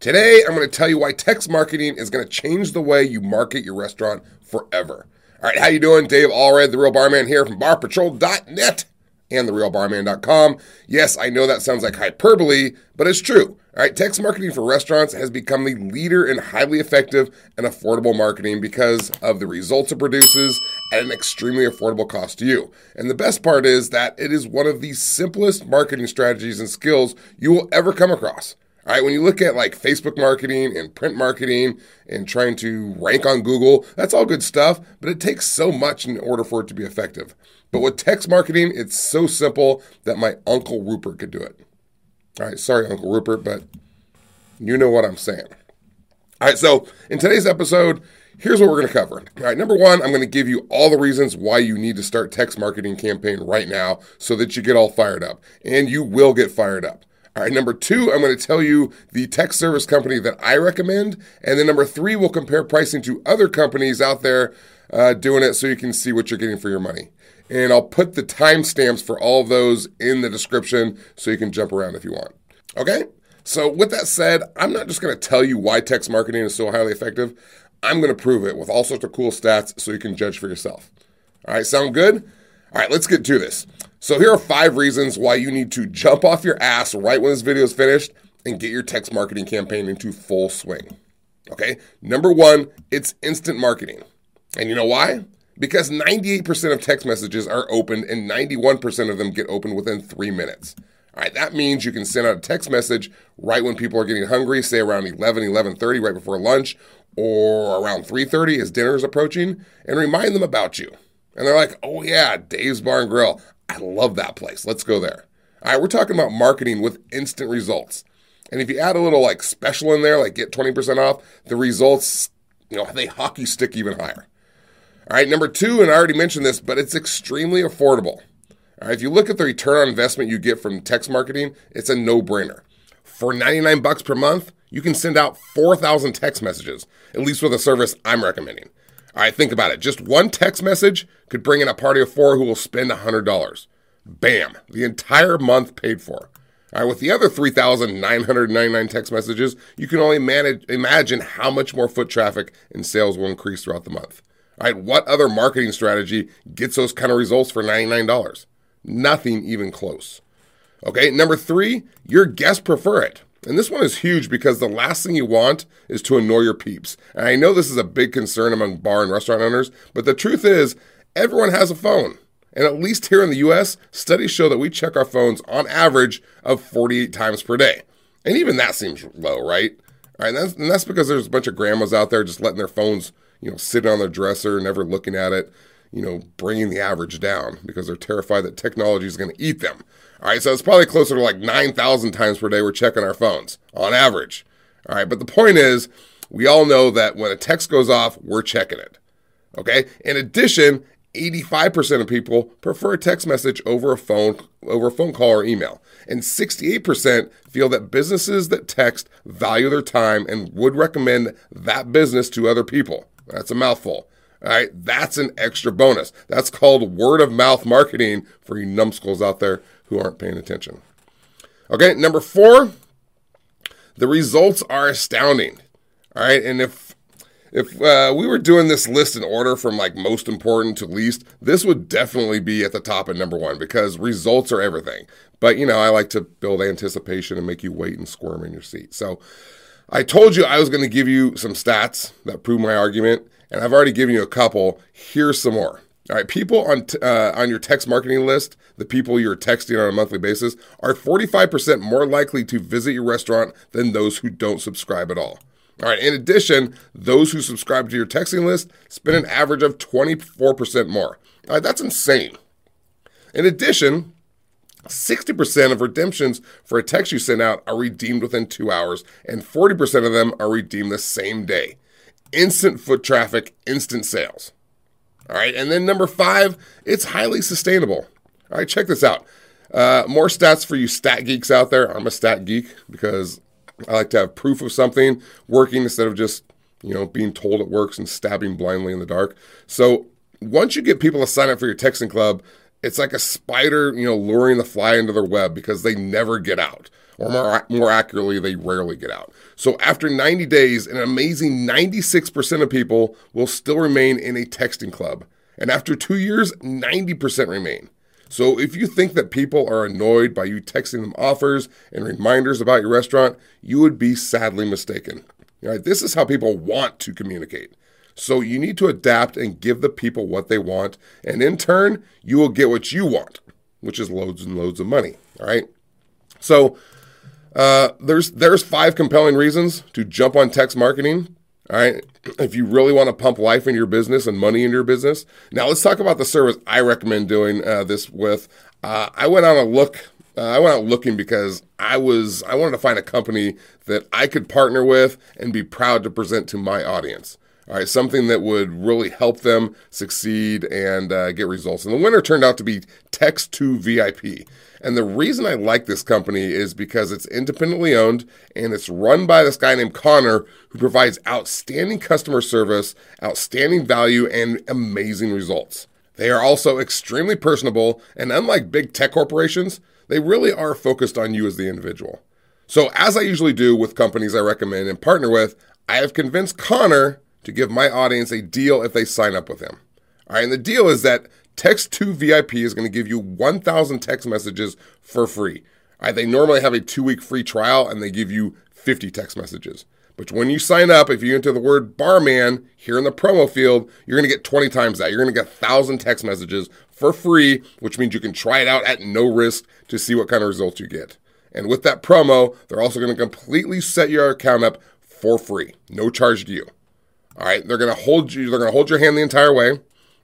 Today, I'm going to tell you why text marketing is going to change the way you market your restaurant forever. All right, how you doing? Dave Allred, the Real Barman here from BarPatrol.net and therealbarman.com. Yes, I know that sounds like hyperbole, but it's true. All right, text marketing for restaurants has become the leader in highly effective and affordable marketing because of the results it produces at an extremely affordable cost to you. And the best part is that it is one of the simplest marketing strategies and skills you will ever come across. Right, when you look at like Facebook marketing and print marketing and trying to rank on Google, that's all good stuff, but it takes so much in order for it to be effective. But with text marketing, it's so simple that my Uncle Rupert could do it. All right, sorry, Uncle Rupert, but you know what I'm saying. All right, so in today's episode, here's what we're going to cover. All right, number one, I'm going to give you all the reasons why you need to start text marketing campaign right now so that you get all fired up, and you will get fired up. All right, number two, I'm going to tell you the tech service company that I recommend. And then number three, we'll compare pricing to other companies out there uh, doing it so you can see what you're getting for your money. And I'll put the timestamps for all of those in the description so you can jump around if you want. Okay? So, with that said, I'm not just going to tell you why text marketing is so highly effective. I'm going to prove it with all sorts of cool stats so you can judge for yourself. All right, sound good? All right, let's get to this. So here are five reasons why you need to jump off your ass right when this video is finished and get your text marketing campaign into full swing. Okay, number one, it's instant marketing. And you know why? Because 98% of text messages are opened and 91% of them get opened within three minutes. All right, that means you can send out a text message right when people are getting hungry, say around 11, 11.30, right before lunch, or around 3.30 as dinner is approaching, and remind them about you. And they're like, oh yeah, Dave's Bar and Grill. I love that place. Let's go there. All right, we're talking about marketing with instant results. And if you add a little like special in there, like get 20% off, the results, you know, they hockey stick even higher. All right, number two, and I already mentioned this, but it's extremely affordable. All right, if you look at the return on investment you get from text marketing, it's a no-brainer. For 99 bucks per month, you can send out 4,000 text messages, at least with a service I'm recommending. Right, think about it. Just one text message could bring in a party of four who will spend $100. Bam, the entire month paid for. All right, with the other 3,999 text messages, you can only manage, imagine how much more foot traffic and sales will increase throughout the month. All right, what other marketing strategy gets those kind of results for $99? Nothing even close. Okay, number three, your guests prefer it. And this one is huge because the last thing you want is to annoy your peeps. And I know this is a big concern among bar and restaurant owners, but the truth is, everyone has a phone. And at least here in the US, studies show that we check our phones on average of 48 times per day. And even that seems low, right? All right, and that's, and that's because there's a bunch of grandmas out there just letting their phones, you know, sit on their dresser, never looking at it, you know, bringing the average down because they're terrified that technology is going to eat them. All right, so it's probably closer to like 9,000 times per day we're checking our phones on average. All right, but the point is, we all know that when a text goes off, we're checking it. Okay? In addition, 85% of people prefer a text message over a phone over a phone call or email. And 68% feel that businesses that text value their time and would recommend that business to other people. That's a mouthful. All right, that's an extra bonus. That's called word of mouth marketing for you numbskulls out there who aren't paying attention. Okay, number four, the results are astounding. All right, and if if uh, we were doing this list in order from like most important to least, this would definitely be at the top of number one because results are everything. But you know, I like to build anticipation and make you wait and squirm in your seat. So I told you I was going to give you some stats that prove my argument, and I've already given you a couple. Here's some more. All right, people on t- uh, on your text marketing list, the people you're texting on a monthly basis, are 45% more likely to visit your restaurant than those who don't subscribe at all. All right, in addition, those who subscribe to your texting list spend an average of 24% more. All right, that's insane. In addition, 60% of redemptions for a text you send out are redeemed within two hours, and 40% of them are redeemed the same day. Instant foot traffic, instant sales. All right, and then number five, it's highly sustainable. All right, check this out. Uh, more stats for you stat geeks out there. I'm a stat geek because I like to have proof of something working instead of just you know being told it works and stabbing blindly in the dark. So once you get people to sign up for your texting club, it's like a spider, you know, luring the fly into their web because they never get out. or more, more accurately, they rarely get out. So after 90 days, an amazing 96% of people will still remain in a texting club. And after two years, 90% remain. So if you think that people are annoyed by you texting them offers and reminders about your restaurant, you would be sadly mistaken. All right, this is how people want to communicate. So you need to adapt and give the people what they want, and in turn, you will get what you want, which is loads and loads of money. All right. So uh, there's there's five compelling reasons to jump on text marketing. All right. If you really want to pump life in your business and money in your business. Now let's talk about the service I recommend doing uh, this with. Uh, I went on a look. Uh, I went out looking because I was I wanted to find a company that I could partner with and be proud to present to my audience. All right, something that would really help them succeed and uh, get results. And the winner turned out to be Text2 VIP. And the reason I like this company is because it's independently owned and it's run by this guy named Connor who provides outstanding customer service, outstanding value, and amazing results. They are also extremely personable, and unlike big tech corporations, they really are focused on you as the individual. So, as I usually do with companies I recommend and partner with, I have convinced Connor to give my audience a deal if they sign up with him. All right, and the deal is that Text2 VIP is going to give you 1,000 text messages for free. All right, they normally have a two week free trial and they give you 50 text messages. But when you sign up, if you enter the word barman here in the promo field, you're going to get 20 times that. You're going to get 1,000 text messages for free, which means you can try it out at no risk to see what kind of results you get. And with that promo, they're also going to completely set your account up for free, no charge to you. All right, they're going to hold you. They're going to hold your hand the entire way. All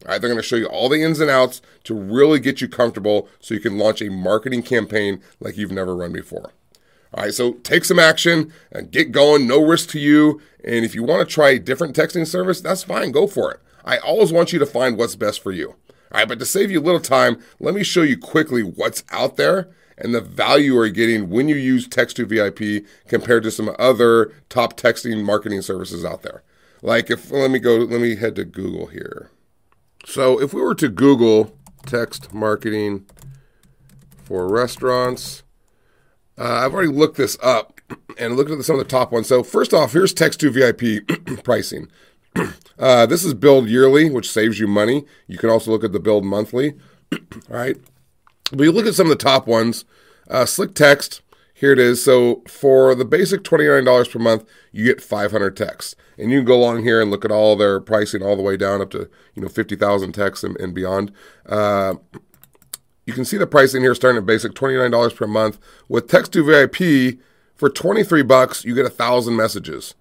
right, they're going to show you all the ins and outs to really get you comfortable, so you can launch a marketing campaign like you've never run before. All right, so take some action and get going. No risk to you. And if you want to try a different texting service, that's fine. Go for it. I always want you to find what's best for you. All right, but to save you a little time, let me show you quickly what's out there and the value you're getting when you use Text2 VIP compared to some other top texting marketing services out there. Like if let me go, let me head to Google here. So if we were to Google text marketing for restaurants, uh, I've already looked this up and looked at some of the top ones. So first off, here's Text2 VIP pricing. Uh, this is billed yearly, which saves you money. You can also look at the billed monthly. All right. But you look at some of the top ones. Uh, Slick Text, here it is. So for the basic $29 per month, you get 500 texts. And you can go along here and look at all their pricing all the way down up to, you know, 50,000 texts and, and beyond. Uh, you can see the pricing here starting at basic $29 per month. With Text2 VIP, for 23 bucks, you get a thousand messages.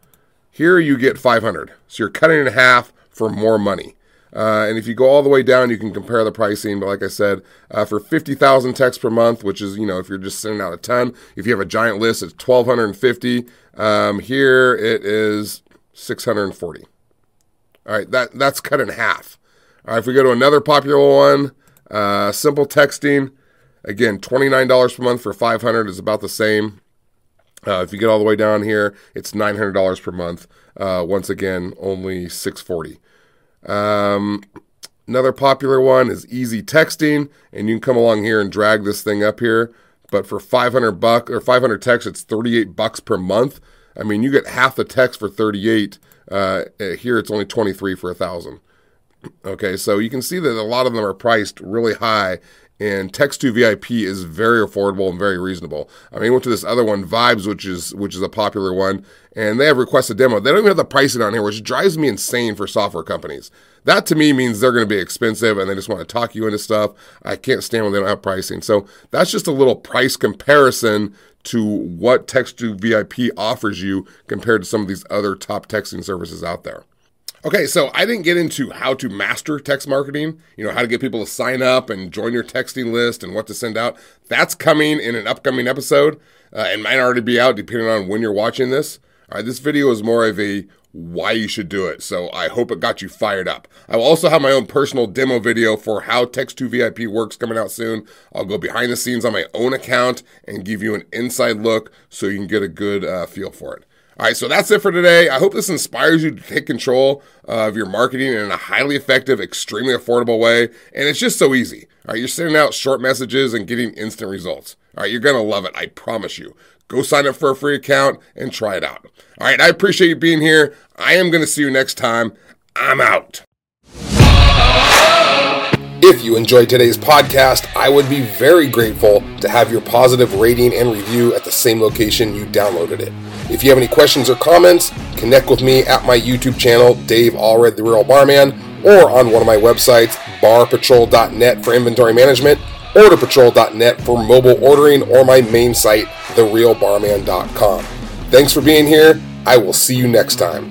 Here you get 500. So you're cutting in half for more money. Uh, and if you go all the way down, you can compare the pricing. But like I said, uh, for 50,000 texts per month, which is, you know, if you're just sending out a ton, if you have a giant list, it's 1,250. Um, here it is 640. All right, that, that's cut in half. All right, if we go to another popular one, uh, simple texting, again, $29 per month for 500 is about the same. Uh, if you get all the way down here, it's $900 per month. Uh, once again, only 640. Um, another popular one is EZ Texting, and you can come along here and drag this thing up here. But for 500 bucks or 500 texts, it's 38 bucks per month. I mean, you get half the text for 38. Uh, here, it's only 23 for a thousand. Okay, so you can see that a lot of them are priced really high, and Text2 VIP is very affordable and very reasonable. I mean, went to this other one, Vibes, which is which is a popular one, and they have requested demo. They don't even have the pricing on here, which drives me insane for software companies. That to me means they're going to be expensive and they just want to talk you into stuff. I can't stand when they don't have pricing. So that's just a little price comparison to what Text2 VIP offers you compared to some of these other top texting services out there. Okay, so I didn't get into how to master text marketing, you know, how to get people to sign up and join your texting list and what to send out. That's coming in an upcoming episode uh, and might already be out depending on when you're watching this. All right, this video is more of a why you should do it, so I hope it got you fired up. I will also have my own personal demo video for how Text2 VIP works coming out soon. I'll go behind the scenes on my own account and give you an inside look so you can get a good uh, feel for it. All right, so that's it for today. I hope this inspires you to take control of your marketing in a highly effective, extremely affordable way. And it's just so easy. All right, you're sending out short messages and getting instant results. All right, you're going to love it. I promise you. Go sign up for a free account and try it out. All right, I appreciate you being here. I am going to see you next time. I'm out. If you enjoyed today's podcast, I would be very grateful to have your positive rating and review at the same location you downloaded it. If you have any questions or comments, connect with me at my YouTube channel, Dave Allred, The Real Barman, or on one of my websites, barpatrol.net for inventory management, orderpatrol.net for mobile ordering, or my main site, therealbarman.com. Thanks for being here. I will see you next time.